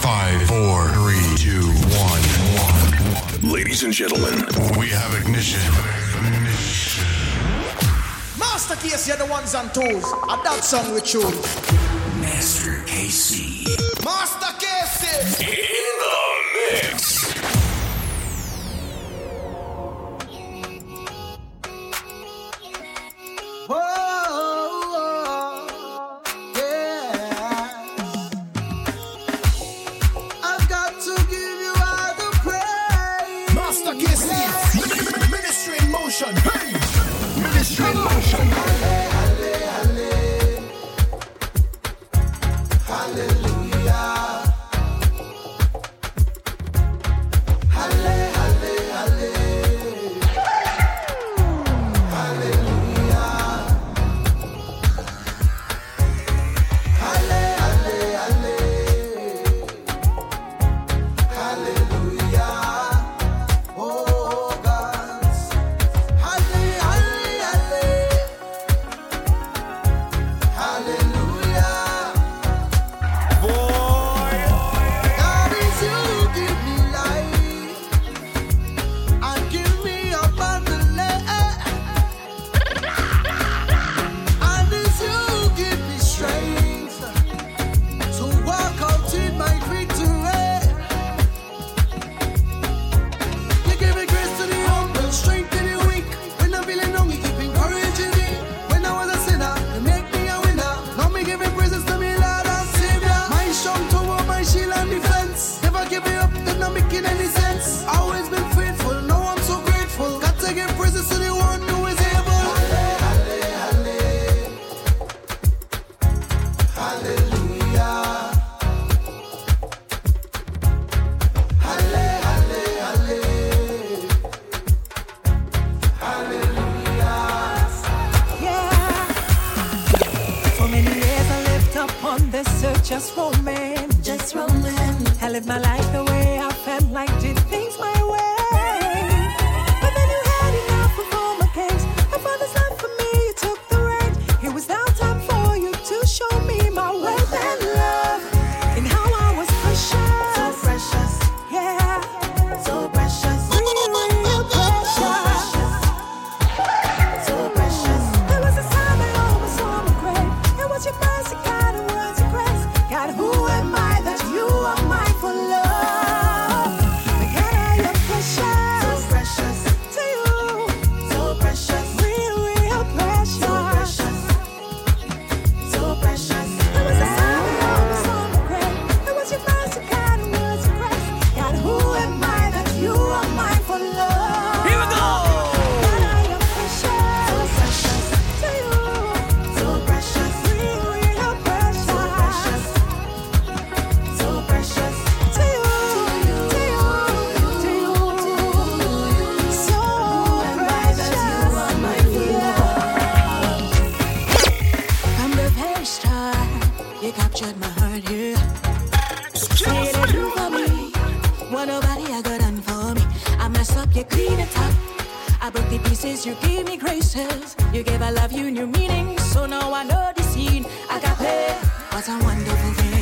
Five, four, three, two, one, one. Ladies and gentlemen, we have ignition. ignition. Master KC are the ones on tools. And that song with you. Master KC. Master KC. Say it do for me. What nobody I got done for me. I mess up, you clean it up. I broke the pieces, you gave me graces. You gave our love you new meaning. So now I know the scene. I got paid. What a wonderful thing.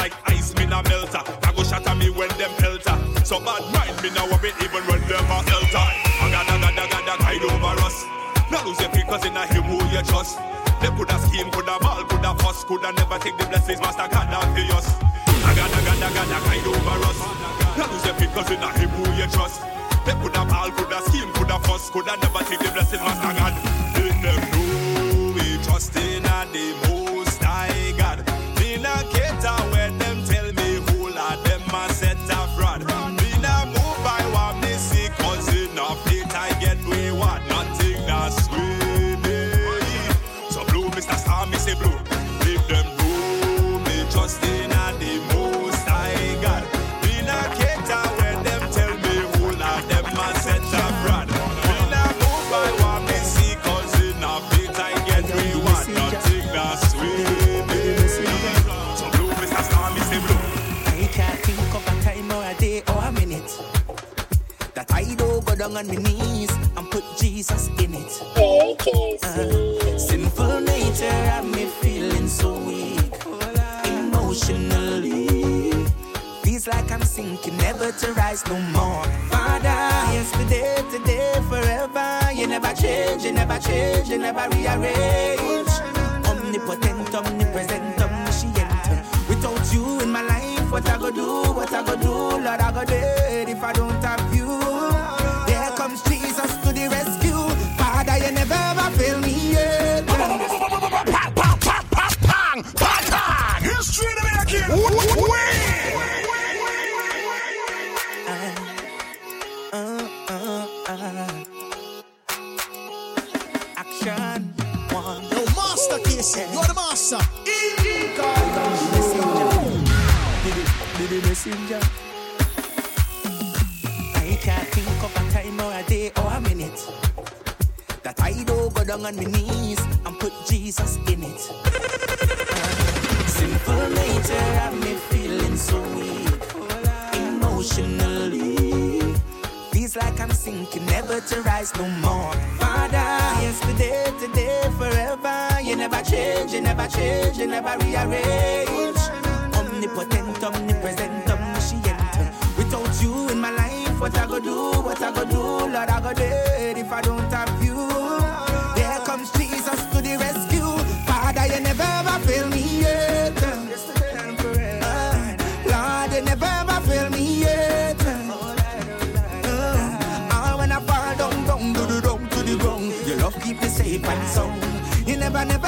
Like ice, me na melter. I go shatter me when them pelter. So bad mind me now worry even when them a elter. Agada gada gada guide over us. Now lose your faith cause in a him who you trust. They coulda scheme, coulda ball, coulda fuss, coulda never take the blessings Master God have for us. Agada gada gada guide over us. Now lose your faith cause in a him who you trust. They coulda ball, coulda scheme, coulda fuss, coulda never take the blessings Master God. Let them know we trust in a the on my knees and put Jesus in it. Uh, sinful nature have me feeling so weak emotionally. Feels like I'm sinking, never to rise no more. Father, yesterday, today, forever. You never change, you never change, you never rearrange. Omnipotent, omnipresent, omniscient. Without you in my life, what I go do, what I go do, Lord, I go dead if I don't have messenger. I can't think of a time or a day or a minute that I don't go down on my knees and put Jesus in it. Sinful nature have me feeling so weak emotionally. Feels like I'm sinking, never to rise no more. Father, yesterday, today, forever. You never change, you never change, you never rearrange. Omnipotent, omnipresent. Without you in my life, what I go do, what I go do, Lord, I go dead if I don't have you. There comes Jesus to the rescue. Father, you never ever fail me yet. Lord, you never ever fail me yet. Uh, when I fall down, down, do down to the ground, your love keep me safe and sound. You never, never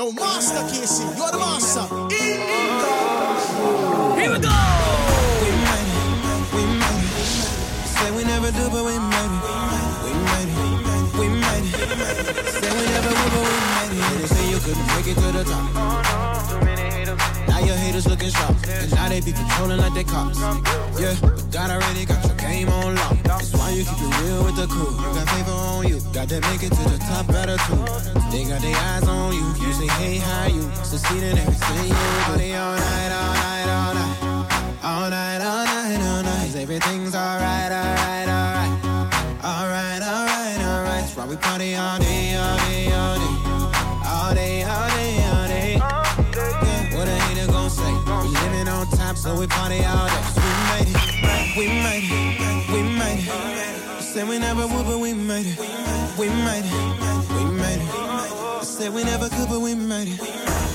Yo, Master Casey, you're the master. Here we go. We made it. We made it. Say we never do, but we made it. We made it. We made it. Say we never would, but we made it. They say you couldn't make it to the top. Oh, now your haters looking sharp, and now they be controlling like they cops. Yeah, but God already got your game on lock. That's why you keep it real with the crew. You got favor on you, got to make it to the top attitude. They got their eyes on you, you say hey how you succeed in everything you do. All night, all night, all night, all night, all night, all night. Everything's alright, alright, alright, alright, alright, alright. That's why we party all day, so we party all day. 'Cause we made it, we made it, we made it. You said we never would, but we made it. We made it, we made it. I said we never could, but we made it.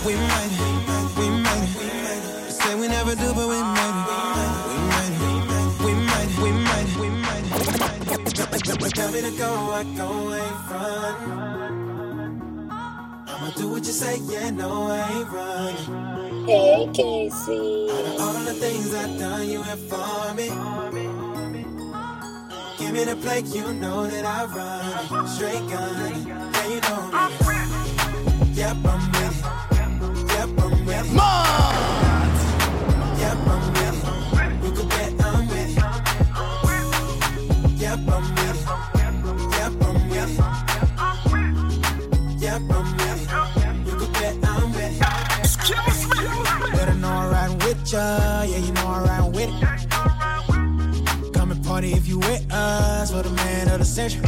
We made it, we made it. You said we never do, but we made it. We made it, we made it, we made it. Tell me to go, I go, ain't run. Do what you say, yeah, no, I ain't running. Hey, Casey. All of the things I've done, you have for me. Give me the plate, you know that I run. Straight gun, yeah, you know me. Yep, I'm with it. Yep, I'm with it. Yep, I'm with it. You can bet ya. Yeah, you know I'm riding with it. Come and party if you with us. For the man of the century.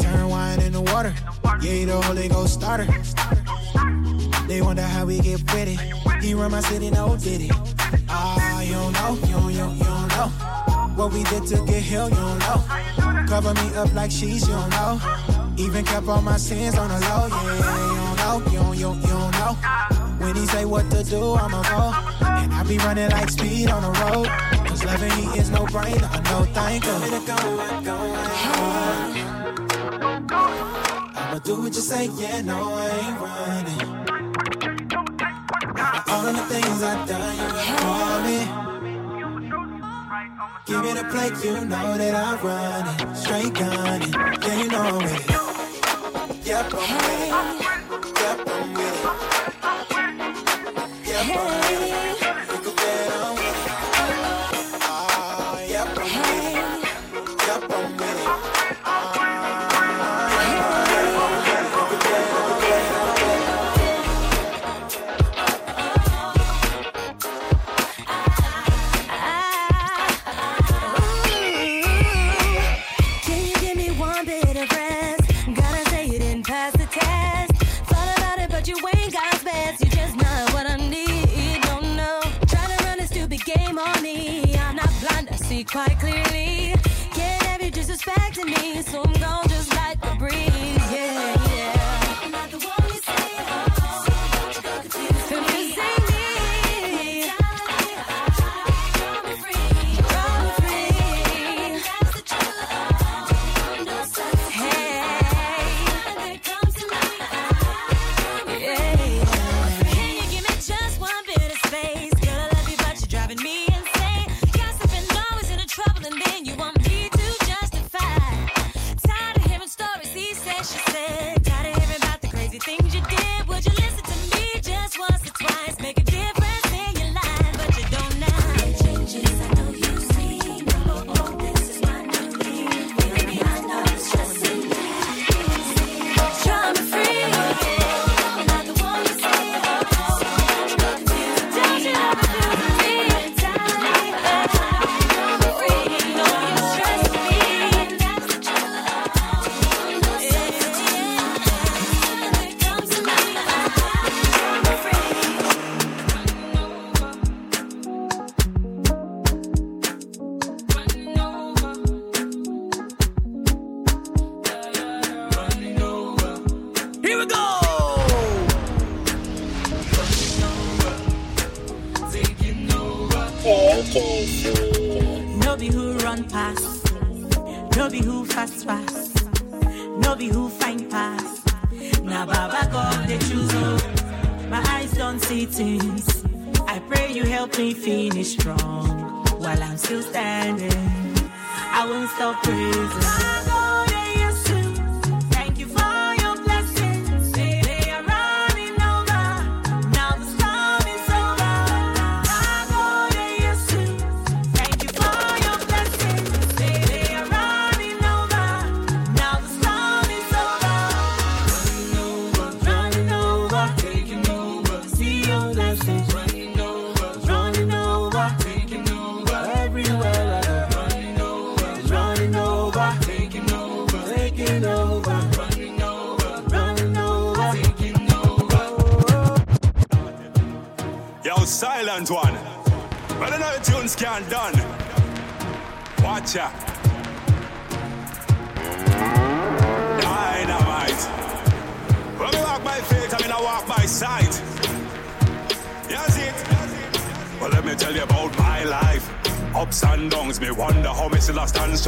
Turn wine into water. Yeah, you the Holy Ghost starter. They wonder how we get with it. He run my city, no did it. Ah, you don't know, you don't, you don't, you don't know. What we did to get here, you don't know. Cover me up like she's, you don't know. Even kept all my sins on the low, yeah. You don't know, you don't, you don't, you don't know. When he say what to do, I'ma go. And I be running like speed on the road. Cause loving he is no brainer, I know thank you. I'ma do what you say, yeah, no, I ain't running. All of the things I've done, you for me. Give me the plate, you know that I run it. Straight gunning, yeah, you know I'm with it. Yep, I'm with it. Yep, I'm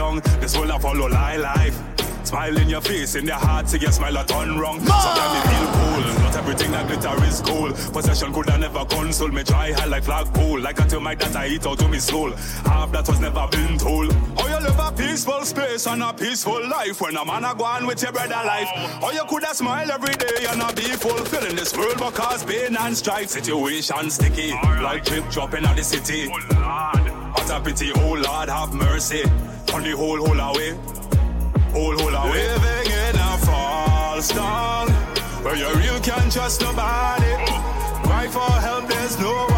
This will not follow lie life. Smile in your face, in your heart, see your smile a turn wrong. Sometimes me feel cool, not everything that glitter is cool. Possession could have never console me dry high like flagpole. Like I tell my that I eat out to me soul. Half that was never been told. How you live a peaceful space and a peaceful life when a man a go on with your brother life. How you could have smile every day and a be fulfilling this world but cause pain and strife. Situation sticky, like drip dropping out the city. What a pity, oh Lord, have mercy on the whole whole away. Whole whole away. Living in a false town where you real can't trust nobody. Cry for help, there's no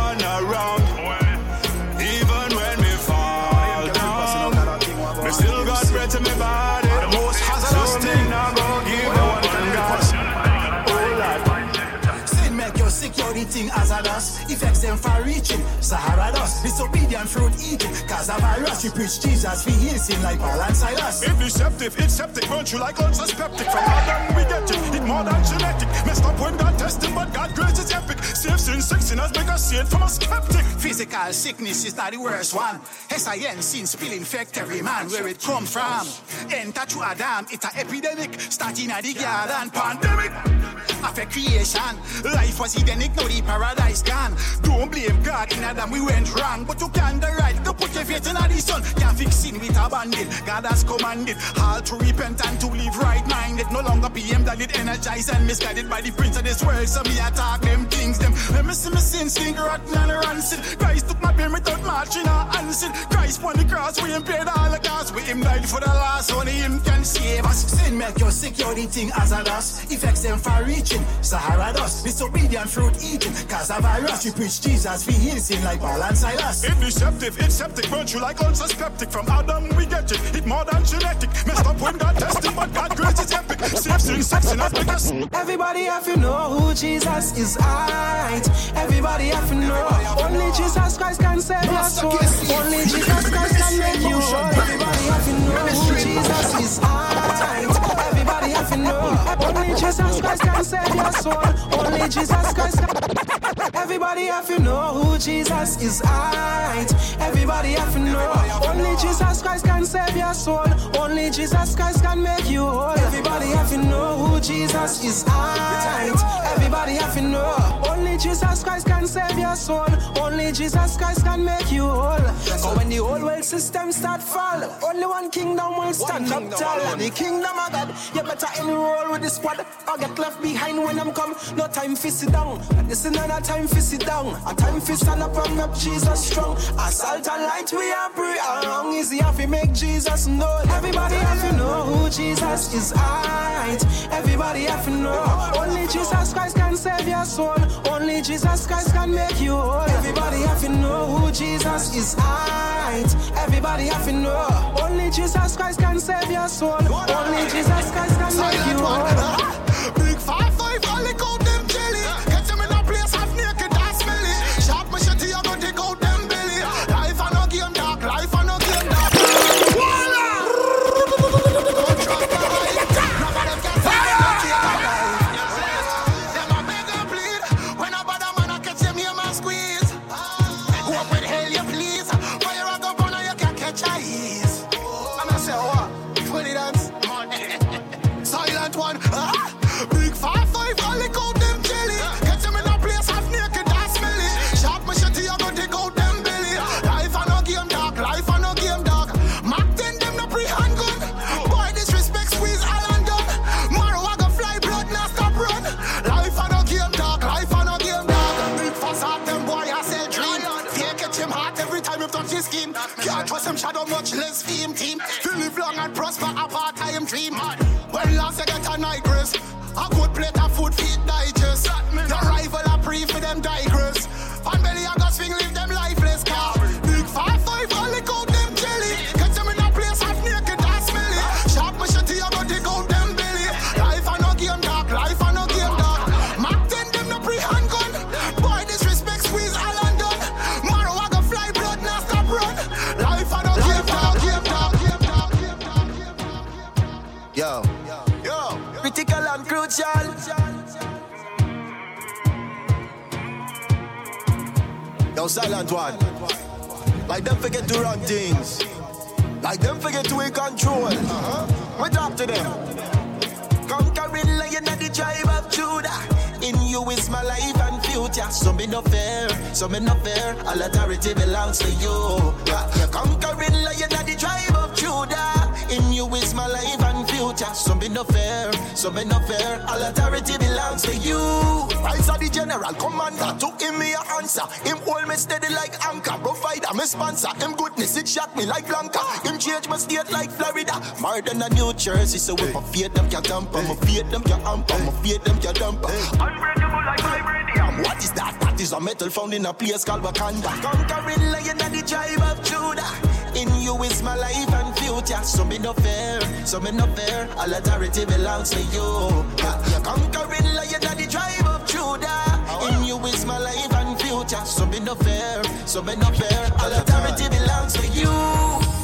hazardous. Effects them far reaching. Sahara dust. Disobedient fruit eating. Cause of virus. We preach Jesus. We heal sin like Paul and Silas. If deceptive, it's septic, burn you like unsuspected. From Adam we get it, it more than genetic. Messed up when God testing, but God grace is epic. Save sin, six sinners, make us saint from a skeptic. Physical sickness is not the worst one. S-I-N sin spill infect every man where it come from. Enter to Adam, it's an epidemic. Starting at the garden pandemic. Affect creation. Life was Edenic, now the paradise gone. Don't blame God in Adam, we went wrong. But you can the right to put your faith in the sun. Can't fix sin with abandon. God has commanded all to repent and to live right minded. No longer PM that it energized and misguided by the prince of this world. So me attack them things, them. Let me see me sin, stink rotten and rancid. Christ took my pain without marching or answered. Christ on the cross, we him paid all the cost. We him died for the last, only him can save us. Sin make your security thing hazardous. Effects them far reaching. Sahara dust, disobedient fruit eating. Cause a virus, we preach Jesus, we heal sin like Paul and Silas. If deceptive, it's septic, burn you like unsuspected. From Adam we get it, it more than genetic. Messed up when God testing, but God grace is epic. Save sin, six sinners, make us. Everybody have to know who Jesus is. Alright. Everybody have to know. Only Jesus Christ can save your soul. Only Jesus Christ can make you whole. Everybody have to know who Jesus is. Alright. To know. Only Jesus Christ can save your soul. Only Jesus Christ can. Everybody have to know who Jesus is. Alright. Everybody have to know. Only Jesus Christ can save your soul. Only Jesus Christ can make you whole. Everybody have to know who Jesus is. Alright. Everybody have to know. Only Jesus Christ can save your soul. Only Jesus Christ can make you whole. So when the whole world system start fall, only one kingdom will stand up tall. The kingdom of God. You better enroll with the squad or get left behind when I'm come. No time for sit down. This is not a time for sit down. A time for stand up and make Jesus strong. Assault and light we are pray along. Easy have to make Jesus know. Everybody have to know who Jesus is. Alright. Everybody have to know. Only Jesus Christ can save your soul. Only Jesus Christ can make you whole. Everybody have to know who Jesus is. Alright. Everybody have to know. Only Jesus Christ can save your soul. Only Jesus Christ can make you whole. 团。啊 啊 Silent one. Like them forget to run things. Like them forget to in control. Uh-huh. We talk to them. Conquering lion of the tribe of Judah. In you is my life and future. So me no fair, so me no fair. All authority belongs to you. Conquering lion of the tribe of Judah. In you is my life and future. So me no fair, so me no fair. All authority belongs to you. Rise of the general commander. To him me a answer. Him hold me steady like anchor. Provider me sponsor. Him goodness it shock me like Blanka. Him change my state like Florida. More than a New Jersey. So if I fear them can tamper. My fear them can amper. My fear them can damper. Unbreakable like vibranium. What is that? That is a metal found in a place called Wakanda. Conquering lion of the tribe of Judah. In you is my life and future. So me no fair, so me no fair. All authority belongs to you. Yeah. Conquering lion of the tribe of Judah. In you is my life and future. So me no fair, so me no fair. All authority belongs to you.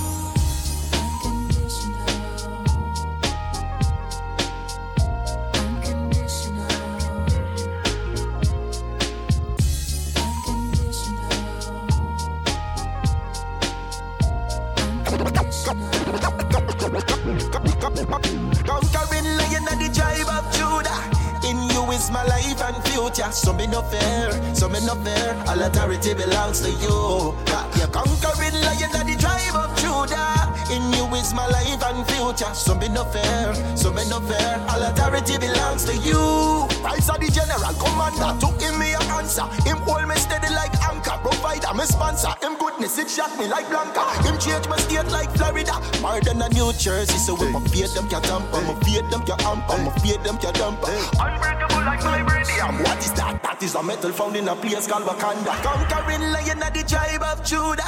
Conquering lion of the tribe of Judah. In you is my life and future. So me no fair, so me no fair. All authority belongs to you. Yeah. Conquering lion of the tribe of Judah. In you is my life and future. So me no fair, so me no fair. All authority belongs to you. Rise of the general commander. To him me a answer. Him hold me steady like. Provider me sponsor. Him goodness it shock me like Blanka. Him change my state like Florida. More than a New Jersey. So if I fear them can tamper. My fear them can amper. My fear them can damper. Unbreakable like vibranium. What is that? That is a metal found in a place called Wakanda. Conquering lion of the tribe of Judah.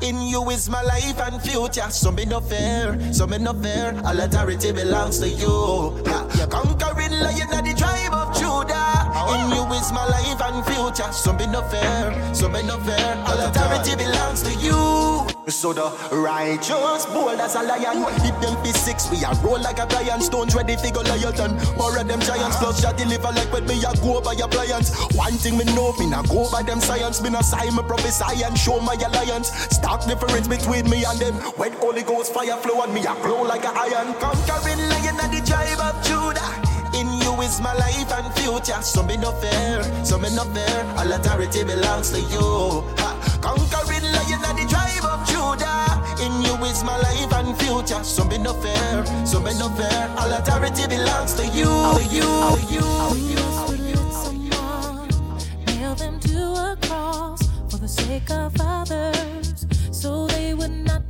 In you is my life and future. So me no fair, so me no fair. All authority belongs to you. Yeah. Conquering lion of the tribe of Judah. In you is my life and future. So me no fair, so me no fair. All uh, authority belongs to you. So the righteous bold as a lion. Hit them physics, we are roll like a lion. Stones ready figure lion. More of them giants. Plus shot deliver like when me a go by appliance. One thing me know, me not go by them science. Me not sign, me prophesy and show my alliance. Stark difference between me and them. When Holy Ghost fire flow on me, I glow like a iron. Conquering lion and the tribe is my life and future. So me no fair, so me no fair. All authority belongs to you. Ha. Conquering lion of the tribe of Judah. In you is my life and future. So me no fair, so me no fair. All authority belongs to you. To you, to you, to you. For the sake of others, so they would not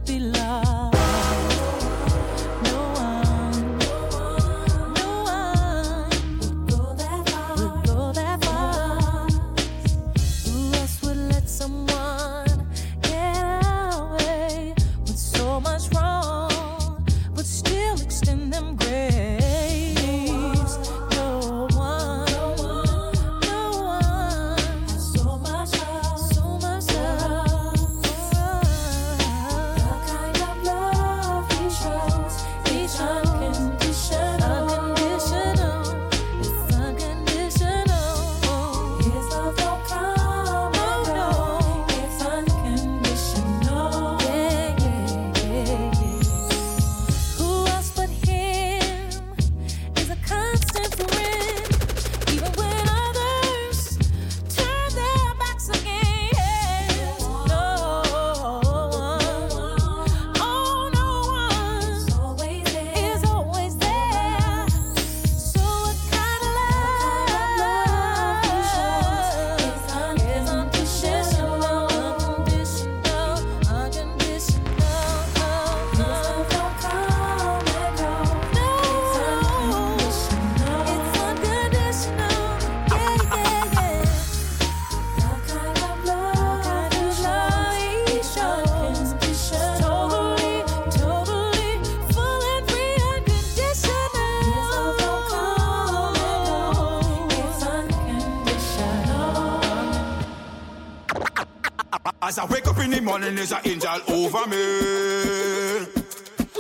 morning is an angel over me.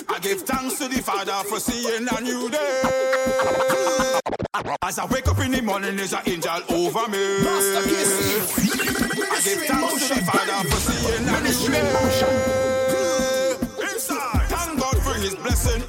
I give thanks to the Father for seeing a new day. As I wake up in the morning, there's an angel over me. I give thanks to the Father for seeing a new day. Inside, thank God for His blessing.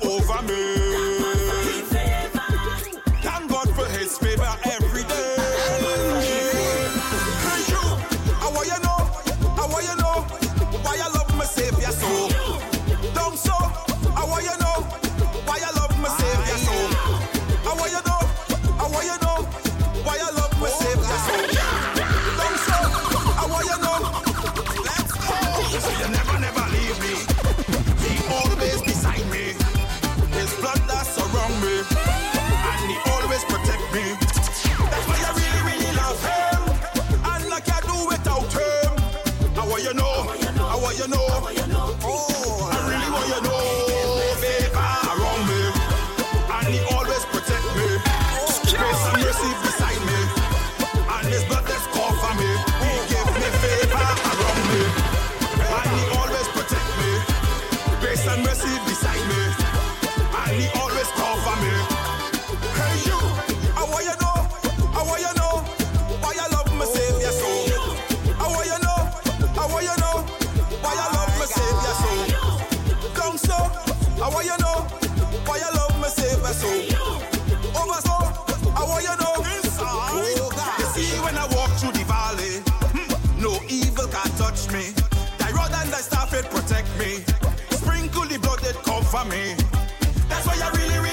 me. That's why I really.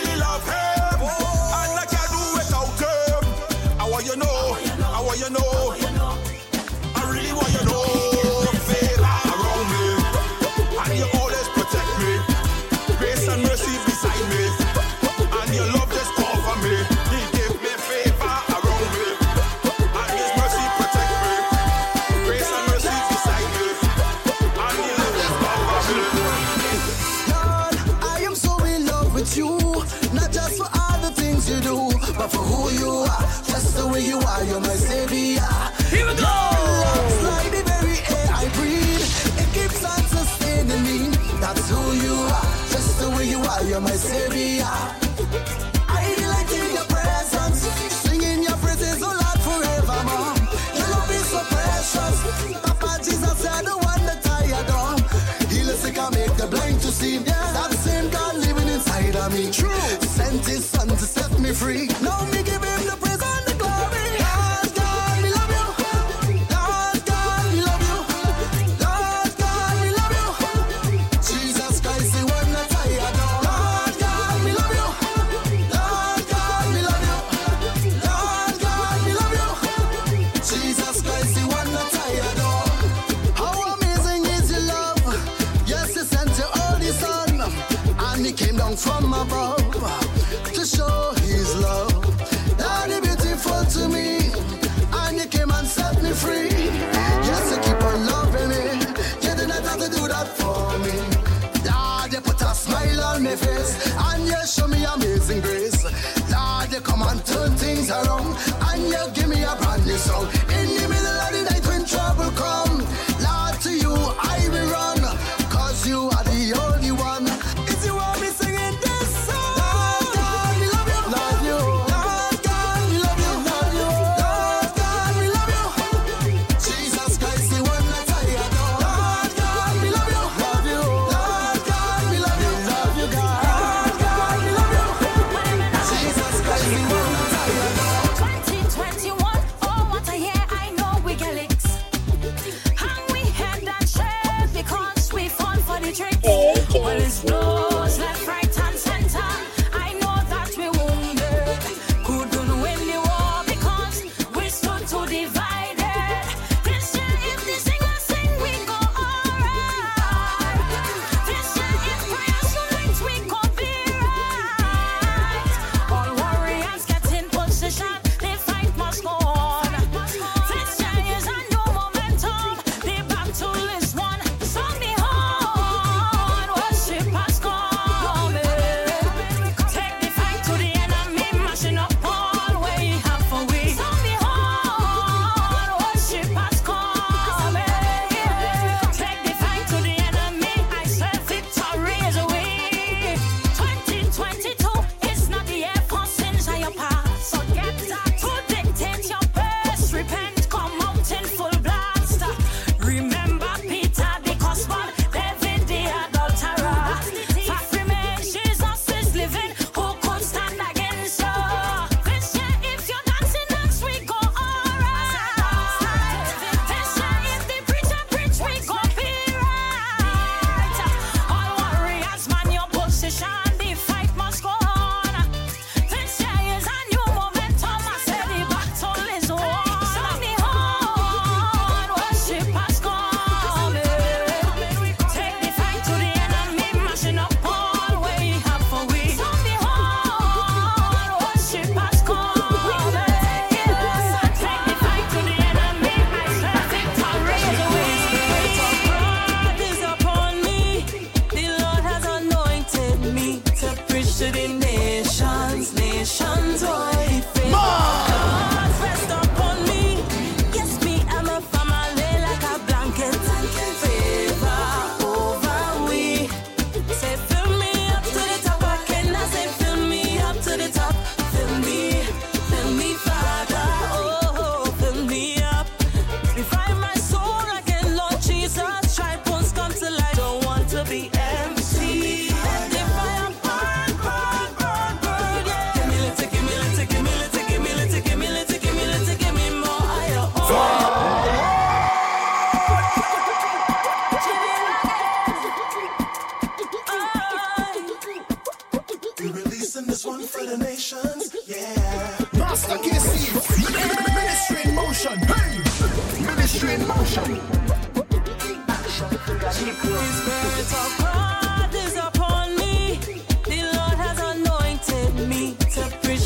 grace, show me amazing grace. Lord, you come and turn things around, and you give me a brand new song.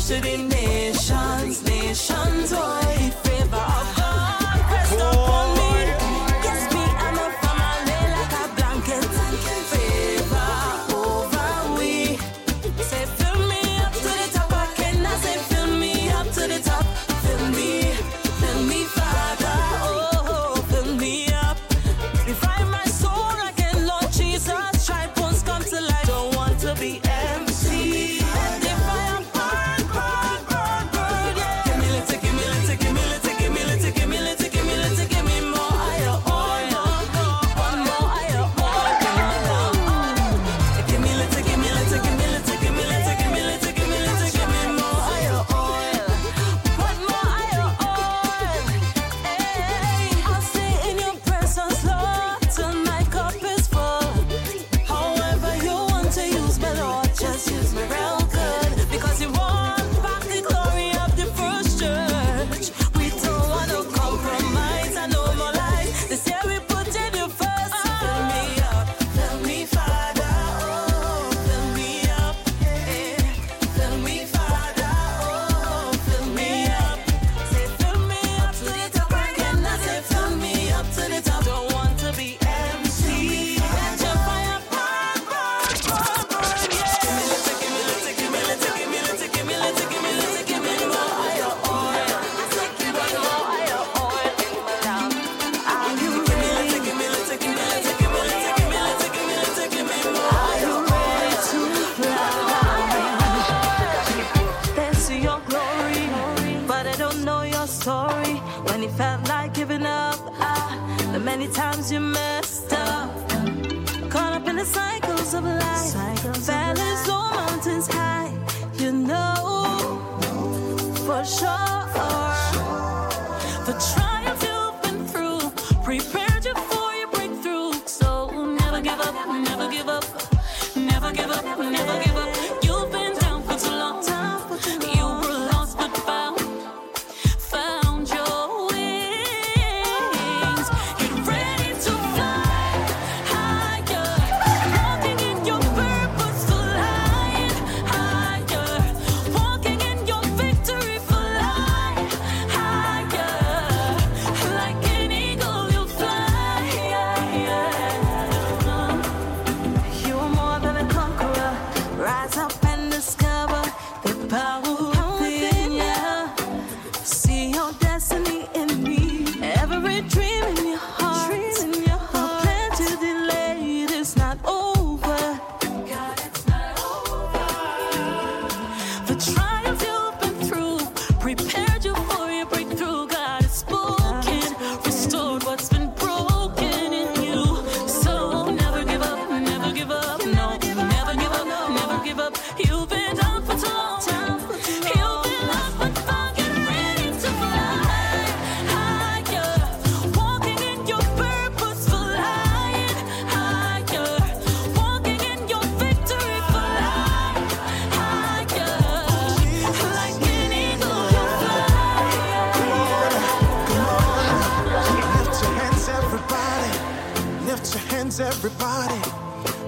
sitting there. sorry when it felt like giving up. Ah, the many times you messed up. Caught up in the cycles of life. Cycles Valleys of mountains high. You know, for sure. The trials you've been through, prepared you for your breakthrough. So never give up, never give up, never give up, never give up. hands, everybody.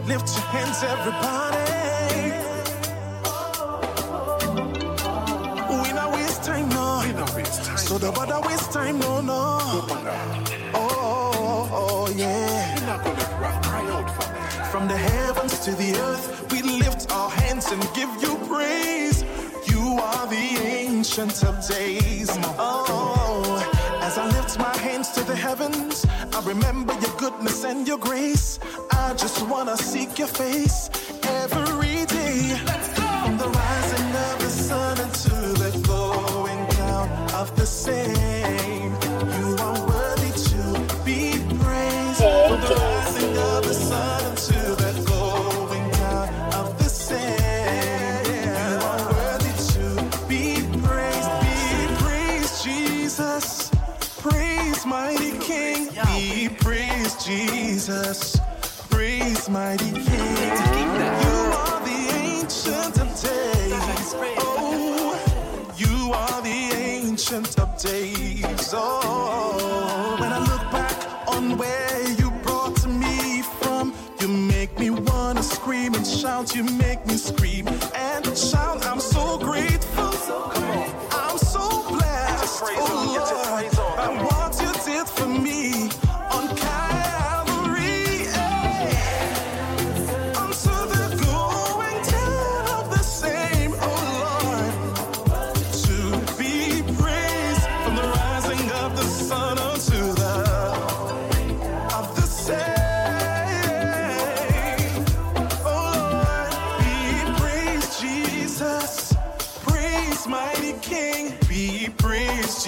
Lift your hands, everybody. We not waste time, no. We not waste time. So don't bother waste time, no, no. Oh, oh, oh, yeah. From the heavens to the earth, we lift our hands and give you praise. You are the ancient of days. Oh heavens. I remember your goodness and your grace. I just wanna seek your face every day. From the rising of the sun until the going down of the same. You Jesus, praise mighty King. You are the ancient of days. Oh, you are the ancient of days. Oh, when I look back on where you brought me from, you make me wanna scream and shout. You make me scream and shout. I'm so grateful.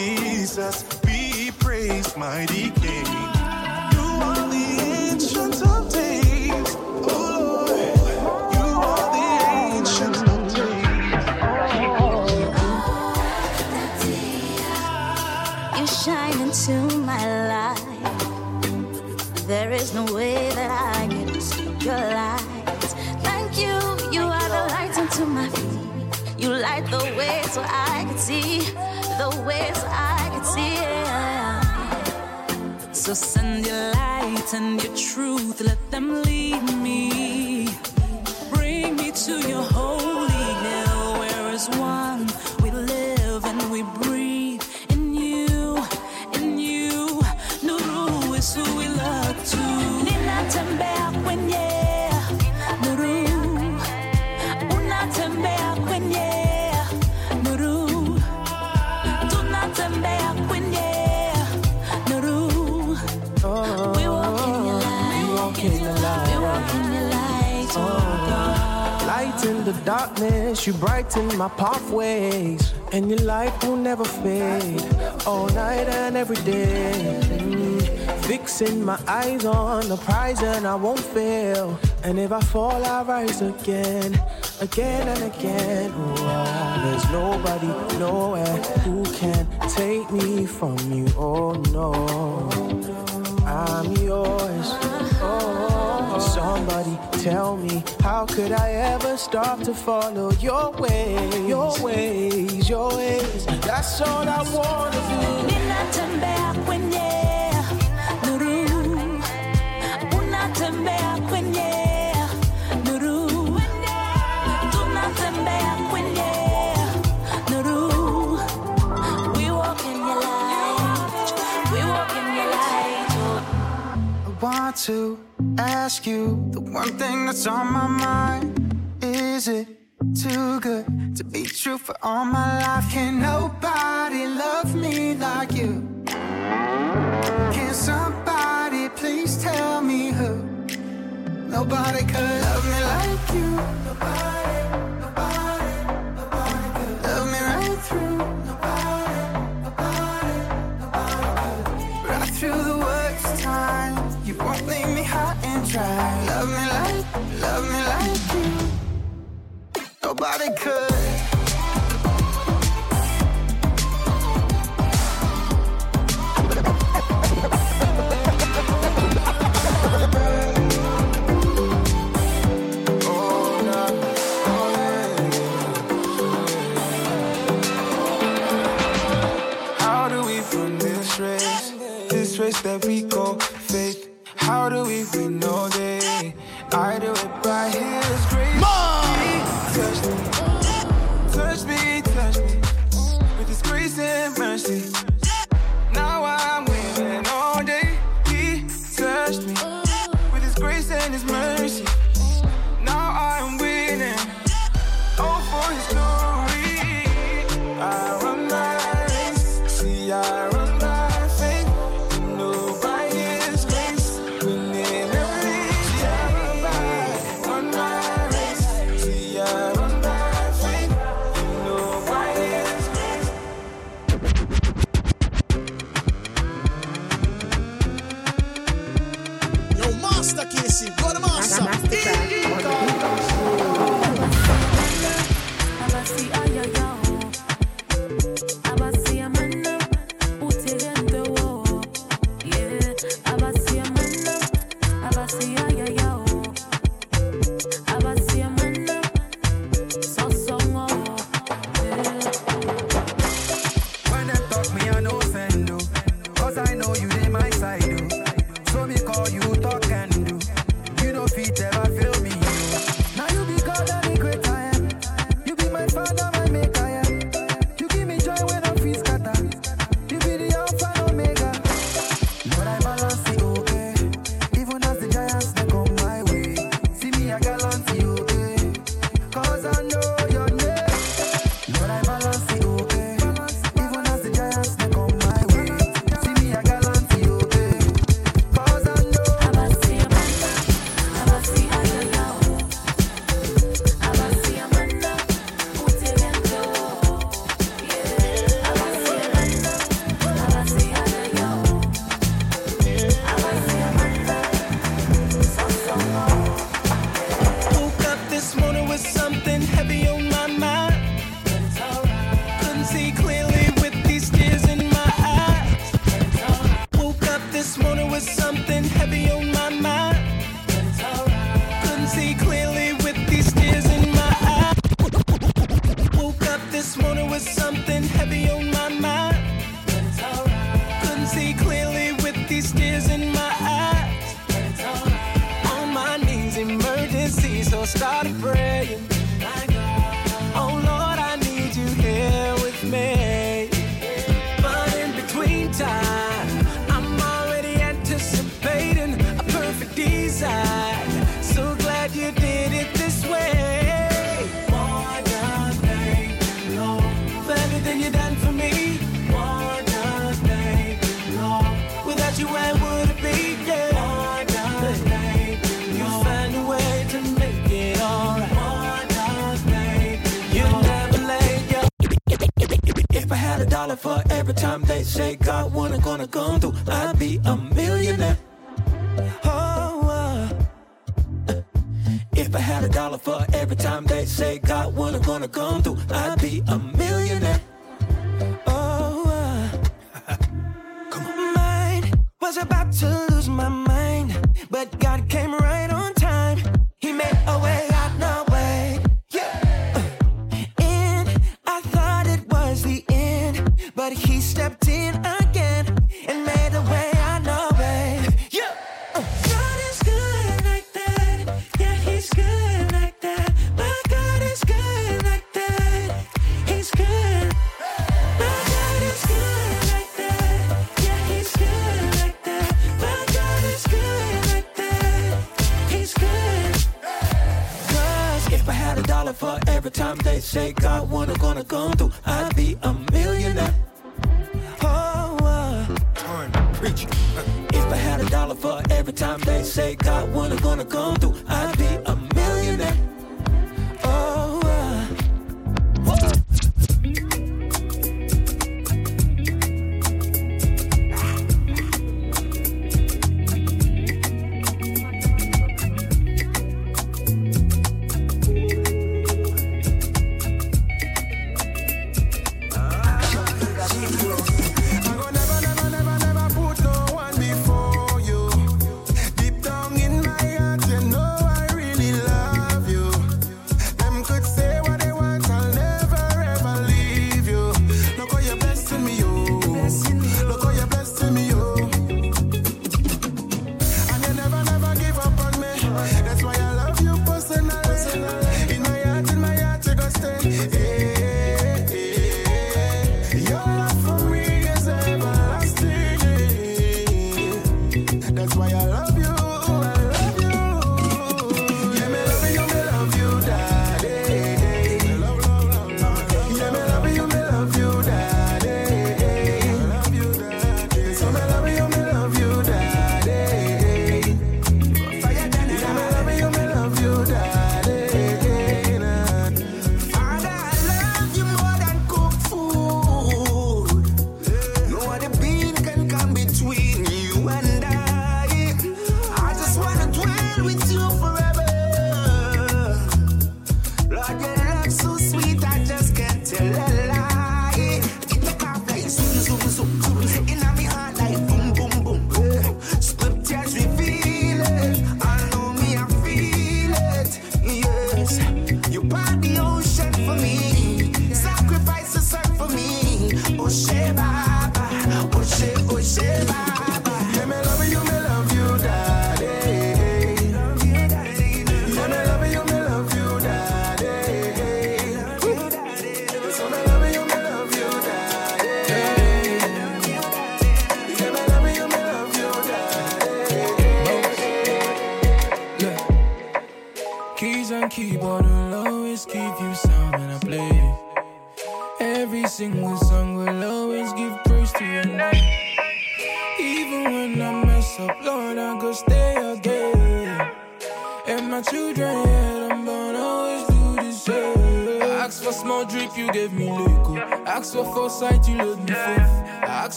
Jesus. Be praised, mighty King. So send your light and your truth, let them lead me. Bring me to your holy hill, where is one darkness, you brighten my pathways. And your light will never fade, all night and every day. Fixing my eyes on the prize, and I won't fail. And if I fall, I rise again, again and again. Oh, there's nobody, nowhere who can take me from you. Oh no, I'm yours. Somebody tell me, how could I ever stop to follow your ways? Your ways, your ways. That's all I wanna do. Ninatembea nuru, nuru, nuru. We walk in your light, we walk in your light. Ask you the one thing that's on my mind. Is it too good to be true for all my life? Can nobody love me like you? Can somebody please tell me who? Nobody could love me like you. Nobody, nobody, nobody could love me right through. Dry. Love me like, love me like you. Nobody could. Do we How do we win all day? I do it by His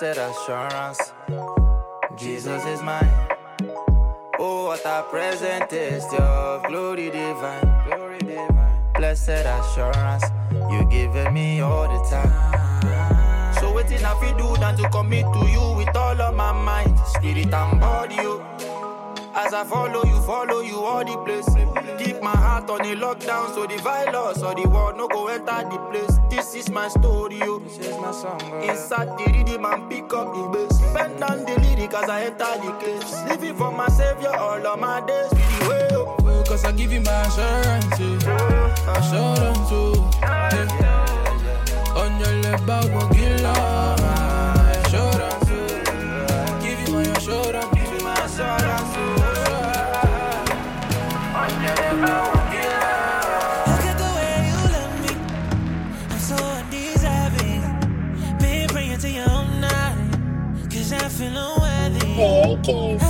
blessed assurance. Jesus is mine. Oh, what a present taste of glory divine. Glory divine. Blessed assurance, you giving me all the time. So waiting enough you do than to commit to you with all of my mind, spirit and body. Oh. As I follow you, follow you all the place. Keep my heart on the lockdown so the virus or the world no go enter the place. This is my story, yo. This is my song. Inside the rhythm and pick up the bass. Spend down the lyric as I enter the case. Living for my savior all of my days. Really way, Cause I give you my assurance, yeah. Assurance, oh, yeah. On your left, I will get love. Kiss.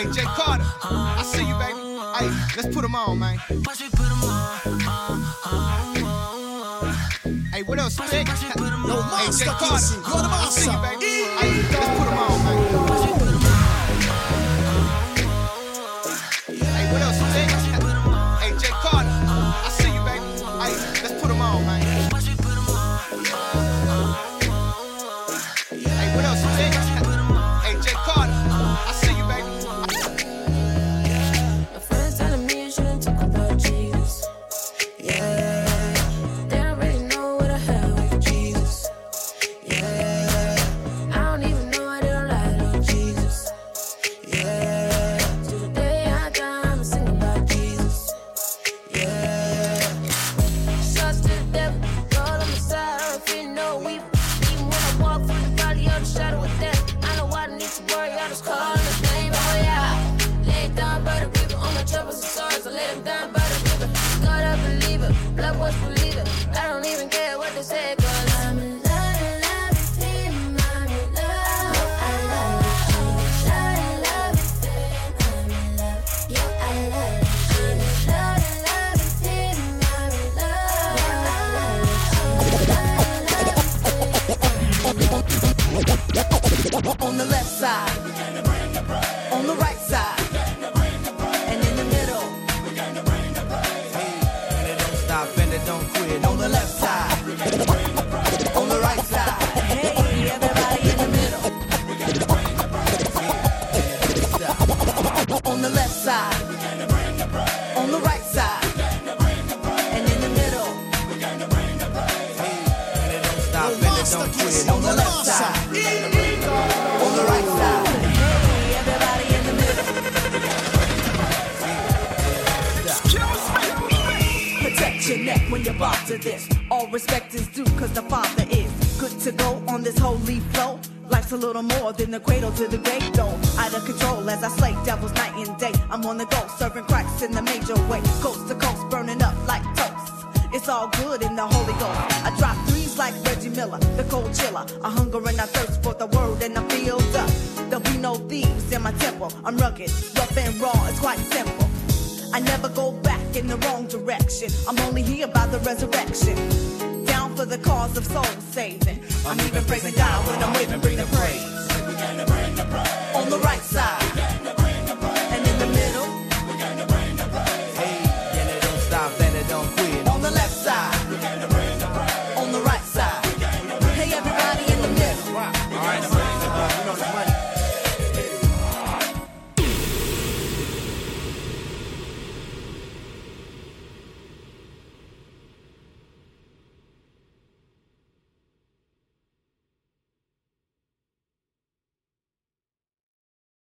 Hey, Jay Carter, I see you, baby. Hey, let's put them on, man. Hey, what else, Big? No, hey, Jay Carter, put them on, see you, baby. Hey, the cradle to the